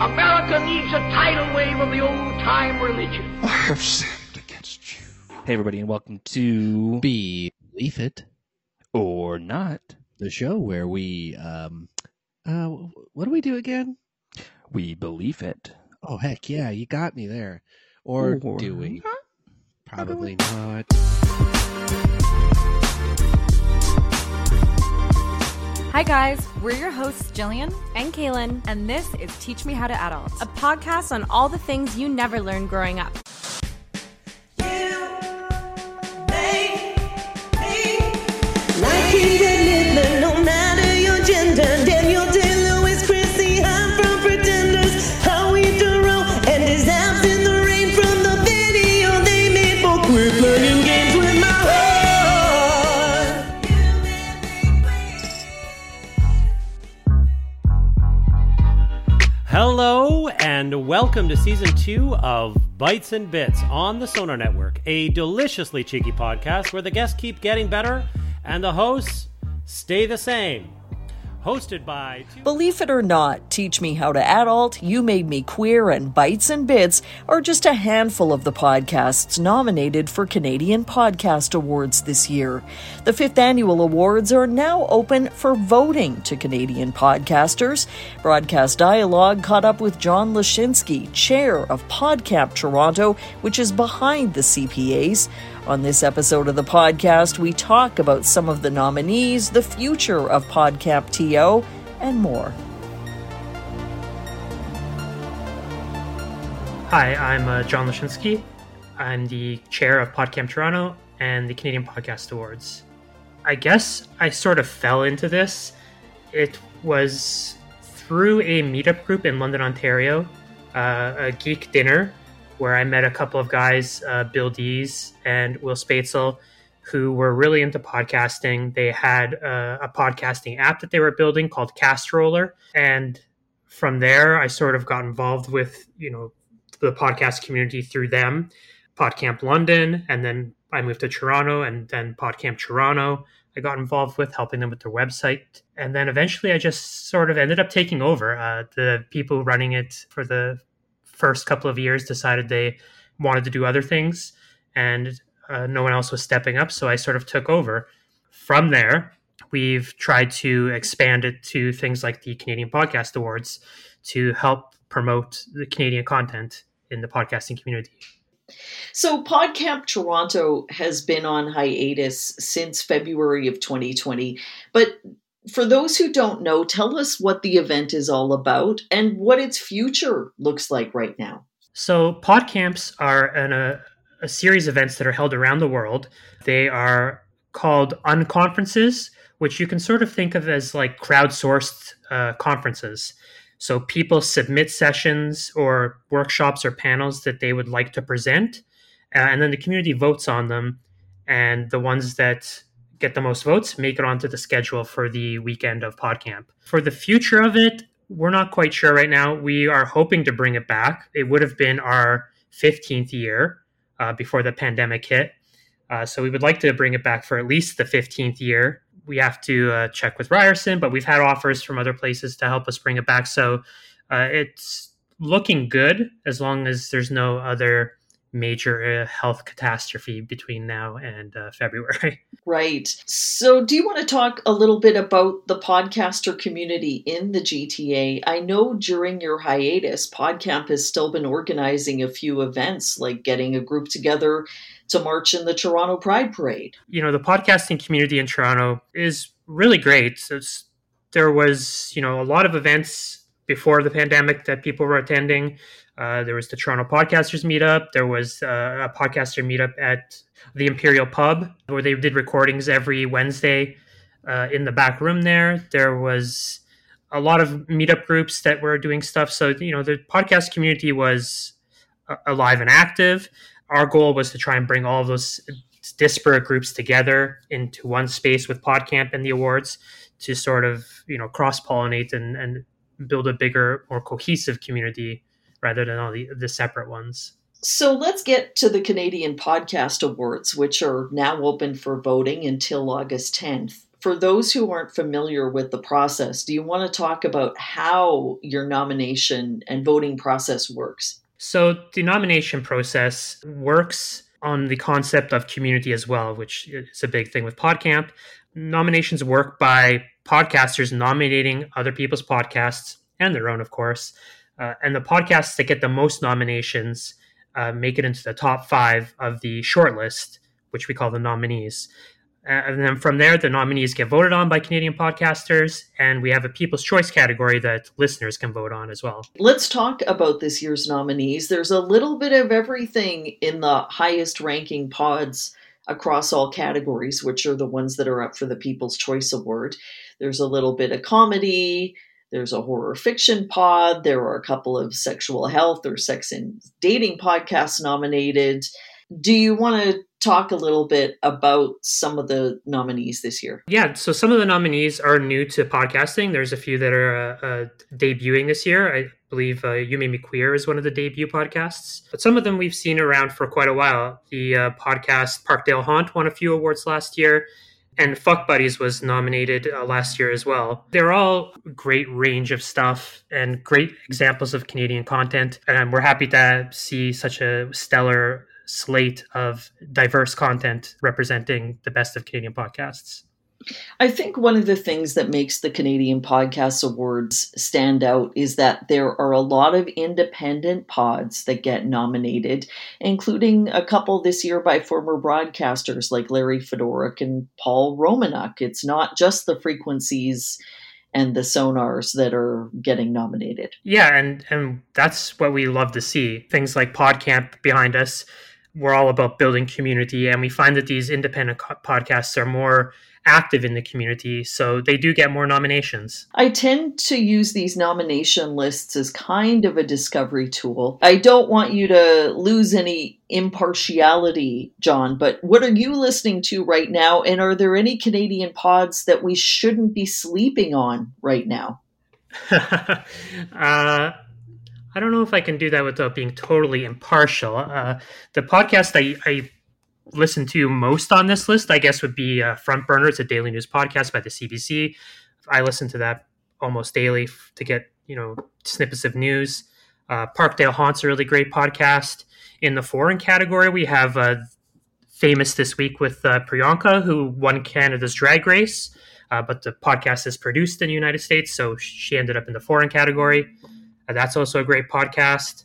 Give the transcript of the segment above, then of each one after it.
America needs a tidal wave of the old time religion. I have sinned against you. Hey, everybody, and welcome to Believe It, or Not. the show where we, um, uh, what do we do again? We believe it. Oh, heck yeah, you got me there. Or, Or do we? not. Probably not. Hi, guys. We're your hosts, Jillian, and Kaylin, and this is Teach Me How to Adult. a podcast on all the things you never learned growing up. And welcome to season two of Bites and Bits on the Sonar Network, a deliciously cheeky podcast where the guests keep getting better and the hosts stay the same. Hosted by Believe it or not, Teach Me How to Adult, You Made Me Queer, and Bites and Bits are just a handful of the podcasts nominated for Canadian Podcast Awards this year. The fifth annual awards are now open for voting to Canadian podcasters. Broadcast Dialogue caught up with John Lashinsky, chair of PodCamp Toronto, which is behind the CPAs. On this episode of the podcast, we talk about some of the nominees, the future of PodCamp TO, and more. Hi, I'm uh, John Lashinsky. I'm the chair of PodCamp Toronto and the Canadian Podcast Awards. I guess I sort of fell into this. It was through a meetup group in London, Ontario, uh, a geek dinner where I met a couple of guys, uh, Bill Dees and Will Spatzel, who were really into podcasting. They had uh, a podcasting app that they were building called Castroller, and from there, I sort of got involved with you know the podcast community through them, PodCamp London, and then I moved to Toronto, and then PodCamp Toronto. I got involved with helping them with their website, and then eventually I just sort of ended up taking over. Uh, the people running it for the first couple of years decided they wanted to do other things, and uh, no one else was stepping up, so I sort of took over. From there, we've tried to expand it to things like the Canadian Podcast Awards to help promote the Canadian content in the podcasting community. So, PodCamp Toronto has been on hiatus since February of 2020. But for those who don't know, tell us what the event is all about and what its future looks like right now. So, PodCamps are an, a, a series of events that are held around the world. They are called unconferences, which you can sort of think of as like crowdsourced uh, conferences. So people submit sessions or workshops or panels that they would like to present, uh, and then the community votes on them. And the ones that get the most votes make it onto the schedule for the weekend of PodCamp. For the future of it, we're not quite sure right now. We are hoping to bring it back. It would have been our 15th year uh, before the pandemic hit. Uh, so we would like to bring it back for at least the 15th year we have to uh, check with Ryerson, but we've had offers from other places to help us bring it back. So uh, it's looking good as long as there's no other major uh, health catastrophe between now and uh, February. Right. So, do you want to talk a little bit about the podcaster community in the GTA? I know during your hiatus, PodCamp has still been organizing a few events, like getting a group together to march in the Toronto Pride Parade. You know, the podcasting community in Toronto is really great. It's, there was, you know, a lot of events before the pandemic that people were attending. Uh, there was the Toronto Podcasters Meetup. There was uh, a podcaster meetup at the Imperial Pub where they did recordings every Wednesday uh, in the back room there. There was a lot of meetup groups that were doing stuff. So, you know, the podcast community was uh, alive and active. Our goal was to try and bring all those disparate groups together into one space with PodCamp and the awards to sort of, you know, cross pollinate and, and build a bigger, more cohesive community rather than all the, the separate ones. So let's get to the Canadian Podcast Awards, which are now open for voting until August 10th. For those who aren't familiar with the process, do you want to talk about how your nomination and voting process works? So, the nomination process works on the concept of community as well, which is a big thing with PodCamp. Nominations work by podcasters nominating other people's podcasts and their own, of course. Uh, and the podcasts that get the most nominations uh, make it into the top five of the shortlist, which we call the nominees. And then from there, the nominees get voted on by Canadian podcasters, and we have a People's Choice category that listeners can vote on as well. Let's talk about this year's nominees. There's a little bit of everything in the highest ranking pods across all categories, which are the ones that are up for the People's Choice Award. There's a little bit of comedy, there's a horror fiction pod, there are a couple of sexual health or sex and dating podcasts nominated. Do you want to talk a little bit about some of the nominees this year? Yeah, so some of the nominees are new to podcasting. There's a few that are uh, uh, debuting this year. I believe uh, You Made Me Queer is one of the debut podcasts, but some of them we've seen around for quite a while. The uh, podcast Parkdale Haunt won a few awards last year. And Fuck Buddies was nominated uh, last year as well. They're all great range of stuff and great examples of Canadian content. And we're happy to see such a stellar slate of diverse content representing the best of Canadian podcasts. I think one of the things that makes the Canadian Podcast Awards stand out is that there are a lot of independent pods that get nominated, including a couple this year by former broadcasters like Larry Fedoruk and Paul Romanuk. It's not just the frequencies and the sonars that are getting nominated. Yeah, and and that's what we love to see. Things like PodCamp behind us we're all about building community and we find that these independent co- podcasts are more active in the community so they do get more nominations. I tend to use these nomination lists as kind of a discovery tool. I don't want you to lose any impartiality john but what are you listening to right now and are there any canadian pods that we shouldn't be sleeping on right now? Uh I don't know if I can do that without being totally impartial. Uh, the podcast I, I listen to most on this list, I guess, would be uh, Front Burner. It's a daily news podcast by the CBC. I listen to that almost daily to get you know snippets of news. Uh, Parkdale Haunt's a really great podcast. In the foreign category, we have uh, famous this week with uh, Priyanka, who won Canada's Drag Race. Uh, but the podcast is produced in the United States, so she ended up in the foreign category. Uh, that's also a great podcast.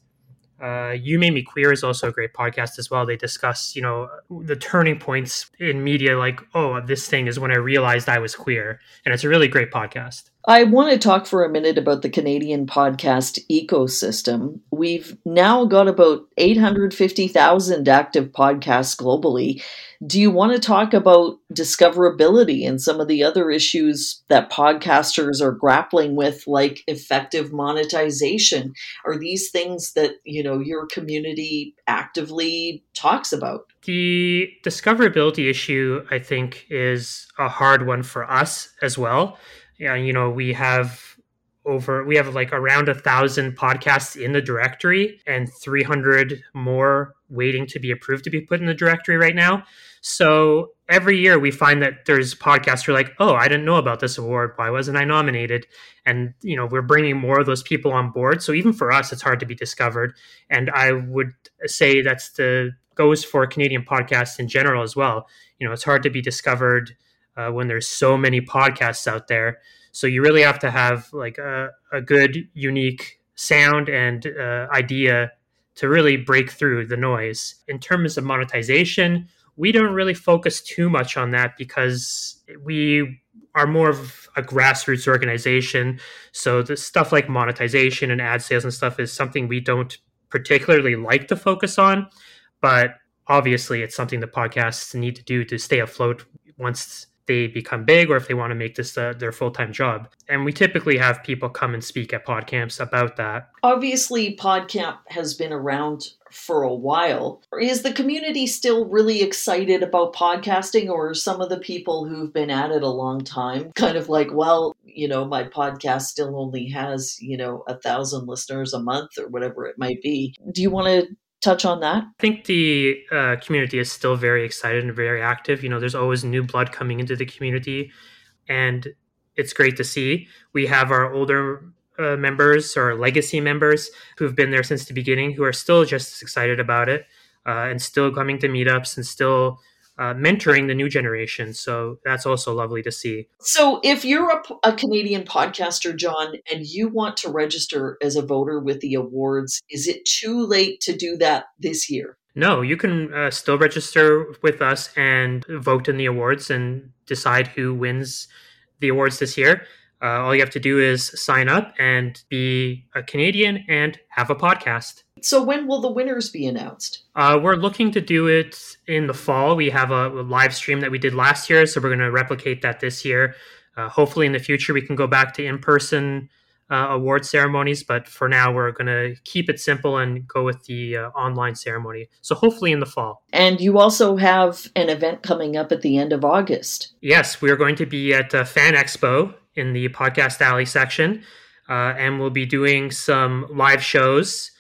Uh, you Made Me Queer is also a great podcast as well. They discuss, you know, the turning points in media, like, oh, this thing is when I realized I was queer. And it's a really great podcast. I want to talk for a minute about the Canadian podcast ecosystem. We've now got about 850,000 active podcasts globally. Do you want to talk about discoverability and some of the other issues that podcasters are grappling with, like effective monetization? Are these things that, you know, your community actively talks about? The discoverability issue, I think, is a hard one for us as well yeah, you know, we have over we have like around a thousand podcasts in the directory and 300 more waiting to be approved to be put in the directory right now. So every year we find that there's podcasts who are like oh i didn't know about this award. Why wasn't i nominated? And you know we're bringing more of those people on board. So even for us it's hard to be discovered. And i would say that's the goes for canadian podcasts in general as well. You know it's hard to be discovered uh, when there's so many podcasts out there. So you really have to have like a, a good, unique sound and uh, idea to really break through the noise. In terms of monetization, we don't really focus too much on that because we are more of a grassroots organization. So the stuff like monetization and ad sales and stuff is something we don't particularly like to focus on. But obviously, it's something the podcasts need to do to stay afloat once they become big or if they want to make this their full-time job. And we typically have people come and speak at podcamps about that. Obviously podcamp has been around for a while. Is the community still really excited about podcasting or some of the people who've been at it a long time kind of like well you know my podcast still only has you know a thousand listeners a month or whatever it might be. Do you want to touch on that? I think the uh, community is still very excited and very active. You know, there's always new blood coming into the community. and it's great to see. We have our older uh, members or legacy members who've been there since the beginning who are still just as excited about it uh, and still coming to meetups and still uh, mentoring the new generation. So that's also lovely to see. So, if you're a, a, Canadian podcaster, John, and you want to register as a voter with the awards, is it too late to do that this year? No, you can uh, still register with us and vote in the awards and decide who wins the awards this year. Uh, all you have to do is sign up and be a Canadian and have a podcast. So, when will the winners be announced? Uh, we're looking to do it in the fall. We have a, a live stream that we did last year, so we're going to replicate that this year. Uh, hopefully, in the future, we can go back to in person uh, award ceremonies, but for now, we're going to keep it simple and go with the uh, online ceremony. So, hopefully, in the fall. And you also have an event coming up at the end of August. Yes, we are going to be at uh, Fan Expo in the Podcast Alley section, uh, and we'll be doing some live shows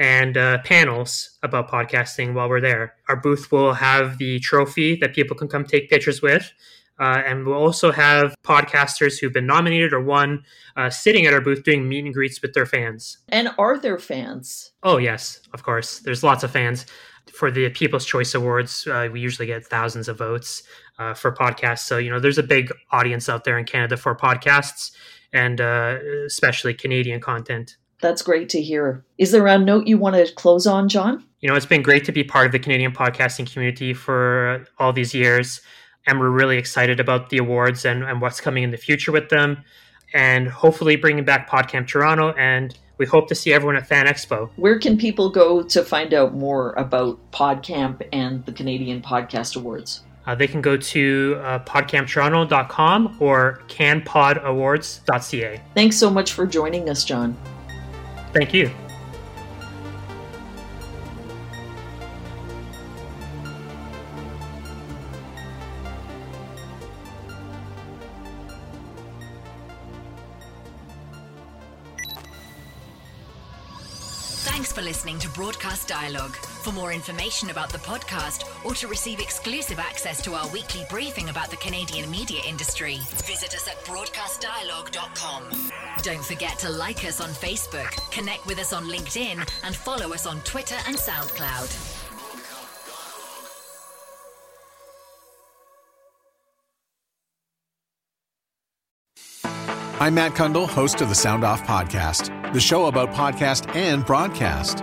and uh, panels about podcasting while we're there. Our booth will have the trophy that people can come take pictures with. Uh, and we'll also have podcasters who've been nominated or won uh, sitting at our booth doing meet and greets with their fans. And are there fans? Oh, yes, of course. There's lots of fans. For the People's Choice Awards, uh, we usually get thousands of votes uh, for podcasts. So, you know, there's a big audience out there in Canada for podcasts and uh, especially Canadian content. That's great to hear. Is there a note you want to close on, John? You know, it's been great to be part of the Canadian podcasting community for all these years. And we're really excited about the awards and, and what's coming in the future with them. And hopefully bringing back PodCamp Toronto. And we hope to see everyone at Fan Expo. Where can people go to find out more about PodCamp and the Canadian Podcast Awards? Uh, they can go to uh, podcamptoronto.com or canpodawards.ca. Thanks so much for joining us, John. Thank you. Listening to Broadcast Dialogue. For more information about the podcast or to receive exclusive access to our weekly briefing about the Canadian media industry, visit us at broadcastdialogue.com. Don't forget to like us on Facebook, connect with us on LinkedIn, and follow us on Twitter and SoundCloud. I'm Matt Cundill, host of the Sound Off Podcast, the show about podcast and broadcast.